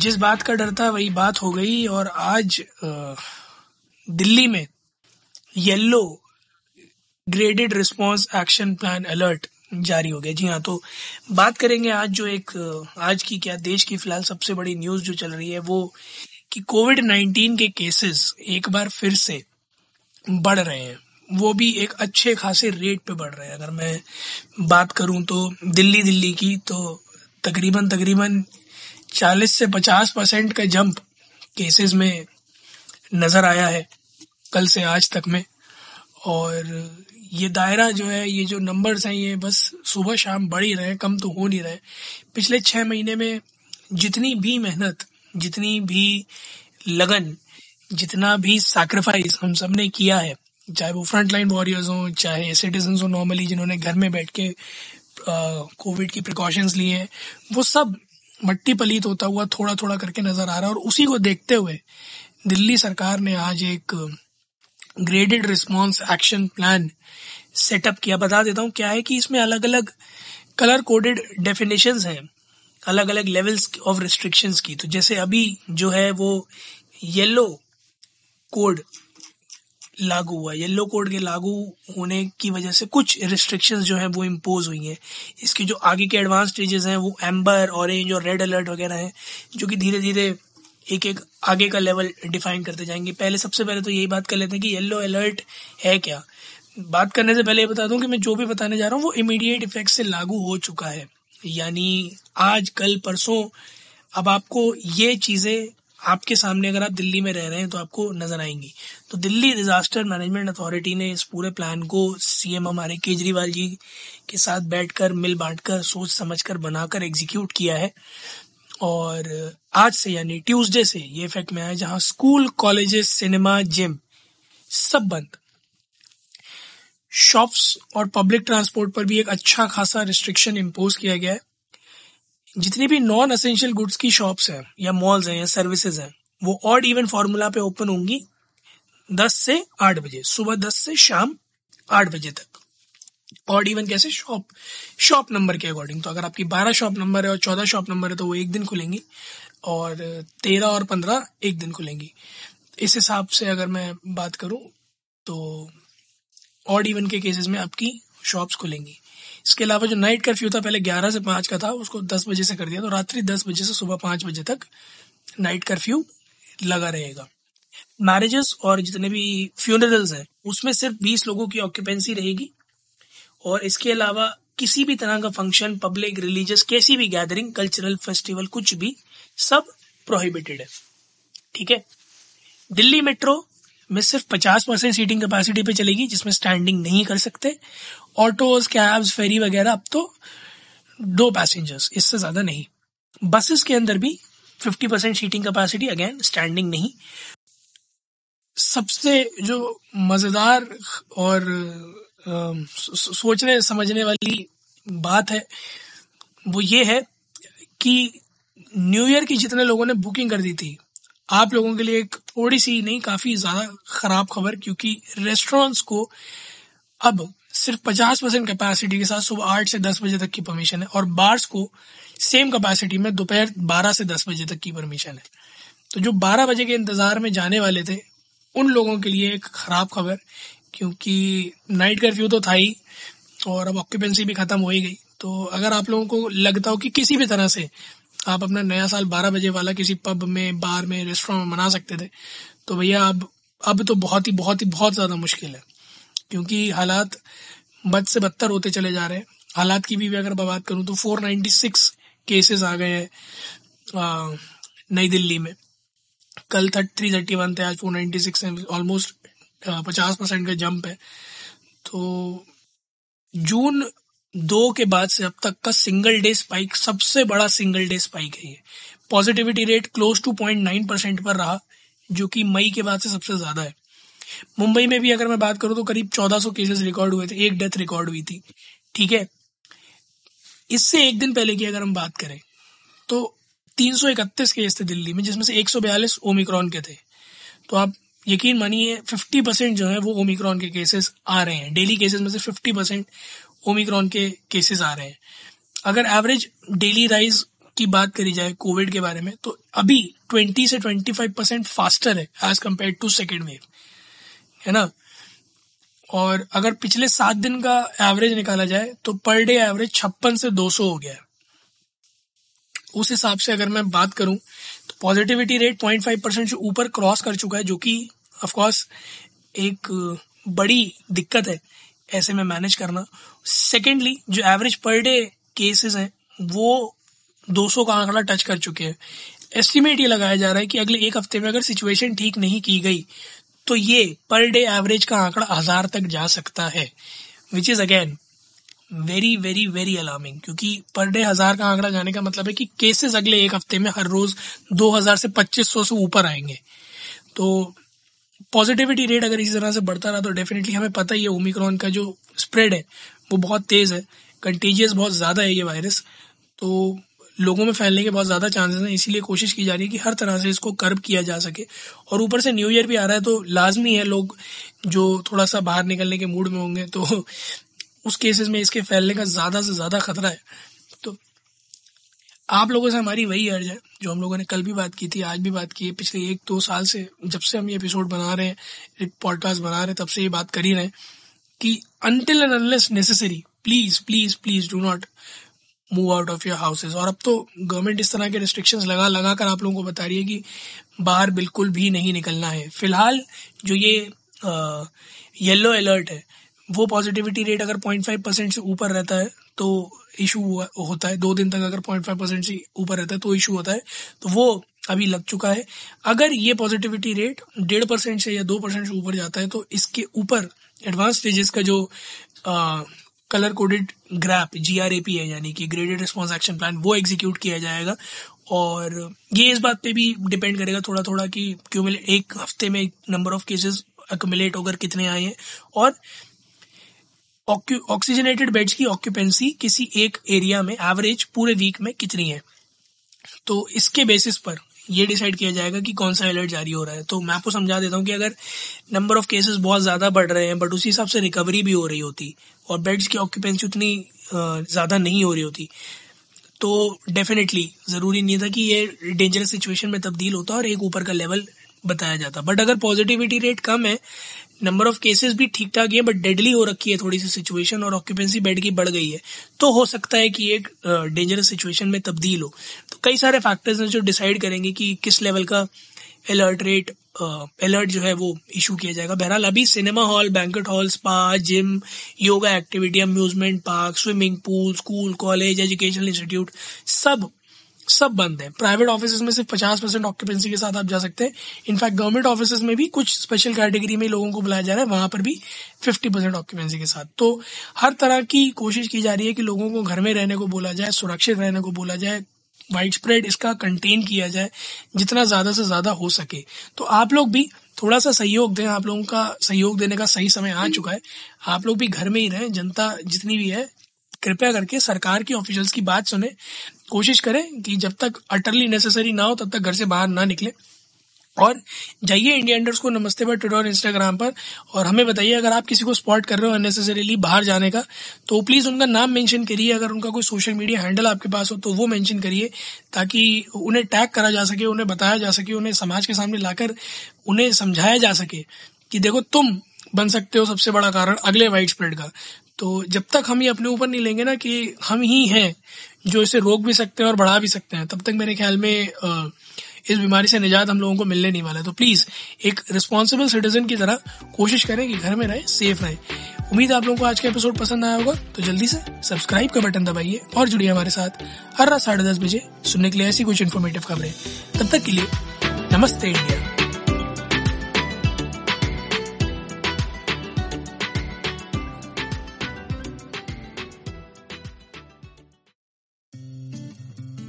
जिस बात का डर था वही बात हो गई और आज दिल्ली में yellow graded response action plan alert जारी हो गया। जी हाँ तो बात करेंगे आज जो एक आज की क्या देश की फ़िलहाल सबसे बड़ी न्यूज़ जो चल रही है वो कि कोविड 19 के केसेस एक बार फिर से बढ़ रहे हैं। वो भी एक अच्छे खासे रेट पे बढ़ रहे हैं। अगर मैं बात करूँ तो दिल्ली दिल्ली की तो तकरीबन तकरीबन 40 से 50 परसेंट का जंप केसेस में नज़र आया है कल से आज तक में। और ये दायरा जो है, ये जो नंबर्स हैं, ये बस सुबह शाम बढ़ ही रहे कम तो हो नहीं रहे। पिछले छह महीने में जितनी भी मेहनत, जितनी भी लगन, जितना भी सैक्रिफाइस हम सबने किया है, चाहे वो फ्रंट लाइन वॉरियर्स हों, चाहे सिटीजन हो नॉर्मली जिन्होंने घर में बैठ के कोविड की प्रिकॉशंस लिए हैं, वो सब मट्टी पलीत होता हुआ थोड़ा थोड़ा करके नज़र आ रहा है और उसी को देखते हुए दिल्ली सरकार ने आज एक graded response action plan setup किया। बता देता हूँ, क्या है कि इसमें अलग अलग कलर कोडेड डेफिनेशन हैं अलग अलग लेवल्स ऑफ़ रिस्ट्रिक्शंस की। तो जैसे अभी जो है वो येलो कोड लागू हुआ येलो कोड के लागू होने की वजह से कुछ रिस्ट्रिक्शंस जो हैं वो इम्पोज हुई हैं। इसके जो आगे के एडवांस स्टेजेस हैं, वो एम्बर ऑरेंज और रेड अलर्ट वगैरह हैं, जो कि धीरे धीरे एक एक आगे का लेवल डिफाइन करते जाएँगे। पहले, सबसे पहले तो यही बात कर लेते हैं कि येलो अलर्ट है क्या? बात करने से पहले ये बता दूँ कि मैं जो भी बताने जा रहा हूँ, वो इमीडिएट इफ़ेक्ट से लागू हो चुका है। यानी आज, कल, परसों, अब आपको ये चीज़ें आपके सामने अगर आप दिल्ली में रह रहे हैं तो आपको नज़र आएँगी। तो दिल्ली डिजास्टर मैनेजमेंट अथॉरिटी ने इस पूरे प्लान को सीएम हमारे केजरीवाल जी के साथ बैठकर, मिल बांटकर, सोच समझकर बनाकर एग्जीक्यूट किया है। और आज से यानी ट्यूसडे से ये इफ़ेक्ट में आया जहाँ स्कूल कॉलेजेस सिनेमा जिम सब बंद। शॉप्स और पब्लिक ट्रांसपोर्ट पर भी एक अच्छा खासा रिस्ट्रिक्शन इम्पोज किया गया है। जितनी भी नॉन असेंशियल गुड्स की शॉप्स हैं, या मॉल्स हैं, या सर्विसेज़ हैं, वो ऑड इवन फार्मूला पे ओपन होंगी दस से आठ बजे, सुबह दस से शाम आठ बजे तक। ऑड इवन कैसे? शॉप शॉप नंबर के अकॉर्डिंग तो अगर आपकी बारह शॉप नंबर है और चौदह शॉप नंबर है तो वो एक दिन खुलेंगी और तेरह और पंद्रह एक दिन खुलेंगी। इस हिसाब से अगर मैं बात करूँ तो ऑड इवन के केसेस में आपकी शॉप्स खुलेंगी। इसके अलावा जो नाइट कर्फ्यू था, पहले ग्यारह से पाँच का था, उसको दस बजे से कर दिया तो रात्रि दस बजे से सुबह पाँच बजे तक नाइट कर्फ्यू लगा रहेगा। मैरिजेस और जितने भी फ्यूनरल्स हैं, उसमें सिर्फ़ बीस लोगों की ऑक्यूपेंसी रहेगी। और इसके अलावा किसी भी तरह का फ़ंक्शन पब्लिक रिलीजियस कैसी भी गैदरिंग कल्चरल फेस्टिवल कुछ भी, सब प्रोहिबिटेड है। ठीक है? दिल्ली मेट्रो में सिर्फ़ 50 परसेंट सीटिंग कैपेसिटी पे चलेगी, जिसमें स्टैंडिंग नहीं कर सकते। ऑटोज कैब्स फेरी वगैरह, अब तो दो पैसेंजर्स इससे ज़्यादा नहीं। बसेस के अंदर भी 50 percent seating capacity again standing नहीं। सबसे जो मज़ेदार और सो- सोचने, समझने वाली बात है, वो ये है कि न्यू ईयर की जितने लोगों ने बुकिंग कर दी थी आप लोगों के लिए एक थोड़ी सी नहीं, काफ़ी ज़्यादा खराब खबर, क्योंकि रेस्टोरेंट्स को अब सिर्फ़ 50 परसेंट कैपेसिटी के साथ सुबह आठ से दस बजे तक की परमिशन है और बार्स को सेम कैपेसिटी में दोपहर 12 से 10 बजे तक की परमिशन है। तो जो 12 बजे के इंतज़ार में जाने वाले थे, उन लोगों के लिए एक खराब खबर, क्योंकि नाइट कर्फ्यू तो था ही और अब ऑक्यूपेंसी भी खत्म हो ही गई। तो अगर आप लोगों को लगता हो कि किसी भी तरह से आप अपना नया साल 12 बजे वाला किसी पब में बार में रेस्टोरेंट में मना सकते थे। तो भैया अब अब तो बहुत ही बहुत ही, बहुत ज़्यादा मुश्किल है। क्योंकि हालात बद से बदतर होते चले जा रहे हैं। हालात की भी अगर मैं बात करूँ तो 496 केसेस आ गए हैं नई दिल्ली में। कल थर्ट थ्री थर्टी वन थे, आज फोर नाइन्टी सिक्स है ऑलमोस्ट पचास परसेंट का जंप है। तो जून दो के बाद से अब तक का सिंगल डे स्पाइक सबसे बड़ा सिंगल डे स्पाइक है ये। Positivity rate close to point nine percent पर रहा, जो कि मई के बाद से सबसे ज़्यादा है। मुंबई में भी अगर मैं बात करूँ तो करीब 1400 केसेस रिकॉर्ड हुए थे, एक डेथ रिकॉर्ड हुई थी। ठीक है? इससे एक दिन पहले की अगर हम बात करें तो तीन सौ इकतीस केस थे दिल्ली में, जिसमें से एक सौ बयालीस ओमिक्रॉन के थे। तो आप यकीन मानिए 50 परसेंट जो है वो ओमिक्रॉन के केसेस आ रहे हैं। डेली केसेस में से 50 परसेंट ओमिक्रॉन के केसेस आ रहे हैं। अगर एवरेज डेली राइज की बात करी जाए कोविड के बारे में तो अभी 20 से 25 परसेंट फास्टर है as compare to second wave है ना? और अगर पिछले सात दिन का एवरेज निकाला जाए तो पर डे एवरेज छप्पन से 200 हो गया है। उस हिसाब से अगर मैं बात करूँ तो positivity rate point five percent से ऊपर क्रॉस कर चुका है, जो कि ऑफकोर्स एक बड़ी दिक्कत है। ऐसे में मैनेज करना। सेकेंडली जो एवरेज पर डे केसेस हैं, वो 200 का आंकड़ा टच कर चुके हैं। एस्टिमेट ये लगाया जा रहा है कि अगले एक हफ़्ते में अगर सिचुएशन ठीक नहीं की गई तो ये पर डे एवरेज का आंकड़ा हज़ार तक जा सकता है। Which is again very very very alarming क्योंकि पर डे हज़ार का आंकड़ा जाने का मतलब है कि केसेस अगले एक हफ़्ते में हर रोज 2000 से 2500 से ऊपर आएँगे। तो पॉजिटिविटी रेट अगर इसी तरह से बढ़ता रहा तो डेफिनेटली हमें पता ही है ओमिक्रॉन का जो स्प्रेड है, वो बहुत तेज है। कंटेजियस बहुत ज़्यादा है ये वायरस तो लोगों में फैलने के बहुत ज़्यादा चांसेस हैं। इसीलिए कोशिश की जा रही है कि हर तरह से इसको कर्ब किया जा सके। और ऊपर से न्यू ईयर भी आ रहा है तो लाजमी है लोग जो थोड़ा सा बाहर निकलने के मूड में होंगे तो उस केसेस में इसके फैलने का ज़्यादा से ज़्यादा खतरा है। आप लोगों से हमारी वही अर्ज़ है, जो हम लोगों ने कल भी बात की थी, आज भी बात की है, पिछले एक दो साल से जब से हम ये एपिसोड बना रहे हैं, एक पॉडकास्ट बना रहे हैं, तब से ये बात कर ही रहे हैं कि until and unless necessary please please please do not move out of your houses और अब तो गवर्नमेंट इस तरह के रिस्ट्रिक्शंस लगा लगा कर आप लोगों को बता रही है कि बाहर बिल्कुल भी नहीं निकलना है। फ़िलहाल जो ये येलो अलर्ट है वो पॉजिटिविटी रेट अगर पॉइंट फाइव परसेंट से ऊपर रहता है तो इशू होता है। दो दिन तक अगर पॉइंट फाइव परसेंट से ऊपर रहता है तो इशू होता है। तो वो अभी लग चुका है। अगर ये पॉजिटिविटी रेट डेढ़ परसेंट से या दो परसेंट से ऊपर जाता है तो इसके ऊपर एडवांस स्टेजेस का जो colour coded GRAP G R G R A P है, यानी कि ग्रेडेड रिस्पॉन्स एक्शन प्लान वो एग्जीक्यूट किया जाएगा। और ये इस बात पे भी डिपेंड करेगा थोड़ा थोड़ा कि क्यों एक हफ़्ते में नंबर ऑफ़ केसेस अकोमुलेट होकर कितने आए हैं। और ऑक्सीजनेटेड बेड्स की ऑक्यूपेंसी किसी एक एरिया में एवरेज पूरे वीक में कितनी है? तो इसके बेसिस पर ये डिसाइड किया जाएगा कि कौन सा अलर्ट जारी हो रहा है। तो मैं आपको समझा देता हूँ कि अगर नंबर ऑफ़ केसेस बहुत ज़्यादा बढ़ रहे हैं बट उसी हिसाब से रिकवरी भी हो रही होती और बेड्स की ऑक्यूपेंसी उतनी ज़्यादा नहीं हो रही होती तो डेफिनेटली ज़रूरी नहीं था कि ये डेंजरस सिचुएशन में तब्दील होता और एक ऊपर का लेवल बताया जाता। बट अगर पॉजिटिविटी रेट कम है नंबर ऑफ़ केसेस भी ठीक ठाक है बट डेडली हो रखी है थोड़ी सी सिचुएशन और ऑक्यूपेंसी बेड की बढ़ गई है। तो हो सकता है कि एक डेंजरस सिचुएशन में तब्दील हो। तो कई सारे फैक्टर्स हैं जो डिसाइड करेंगे कि किस लेवल का अलर्ट रेट अलर्ट जो है वो इशू किया जाएगा। बहरहाल, अभी cinema hall banquet hall spa gym yoga activity amusement park swimming pool school college educational institute सब सब बंद है। प्राइवेट ऑफ़िस में सिर्फ़ पचास परसेंट ऑक्यूपेंसी के साथ आप जा सकते हैं। इनफैक्ट गवर्नमेंट ऑफ़िस में भी कुछ स्पेशल कैटेगरी में लोगों को बुलाया जा रहा है, वहाँ पर भी फिफ्टी परसेंट ऑक्यूपेंसी के साथ। तो हर तरह की कोशिश की जा रही है कि लोगों को घर में रहने को बोला जाए, सुरक्षित रहने को बोला जाए वाइड स्प्रेड इसका कंटेन किया जाए, जितना ज़्यादा से ज़्यादा हो सके। तो आप लोग भी थोड़ा सा सहयोग दें। आप लोगों का सहयोग देने का सही समय आ चुका है। आप लोग भी घर में ही रहें। जनता जितनी भी है, कृपया करके सरकार की ऑफिशियल्स की बात सुने। कोशिश करें कि जब तक अटरली नेसेसरी ना हो, तब तक घर से बाहर ना निकले। और जाइए इंडिया इंडर्स को नमस्ते पर ट्विटर और इंस्टाग्राम पर, और हमें बताइए अगर आप किसी को स्पॉट कर रहे हो अननेसेसरीली बाहर जाने का तो प्लीज़ उनका नाम मेंशन करिए। अगर उनका कोई सोशल मीडिया हैंडल आपके पास हो तो वो मेंशन करिए, ताकि उन्हें टैग करा जा सके, उन्हें बताया जा सके, उन्हें समाज के सामने लाकर उन्हें समझाया जा सके कि देखो तुम बन सकते हो सबसे बड़ा कारण अगले वाइड स्प्रेड का। तो जब तक हम ये अपने ऊपर नहीं लेंगे ना कि हम ही हैं जो इसे रोक भी सकते हैं और बढ़ा भी सकते हैं, तब तक मेरे ख्याल में इस बीमारी से निजात हम लोगों को मिलने नहीं वाला। तो प्लीज़ एक रिस्पॉन्सिबल सिटीजन की तरह कोशिश करें कि घर में रहे सेफ़ रहे। उम्मीद आप लोगों को आज का एपिसोड पसंद आया होगा तो जल्दी से सब्सक्राइब का बटन दबाइए और जुड़िए हमारे साथ हर रात साढ़े दस बजे सुनने के लिए ऐसी कुछ इन्फॉर्मेटिव खबरें। तब तक के लिए, नमस्ते इंडिया।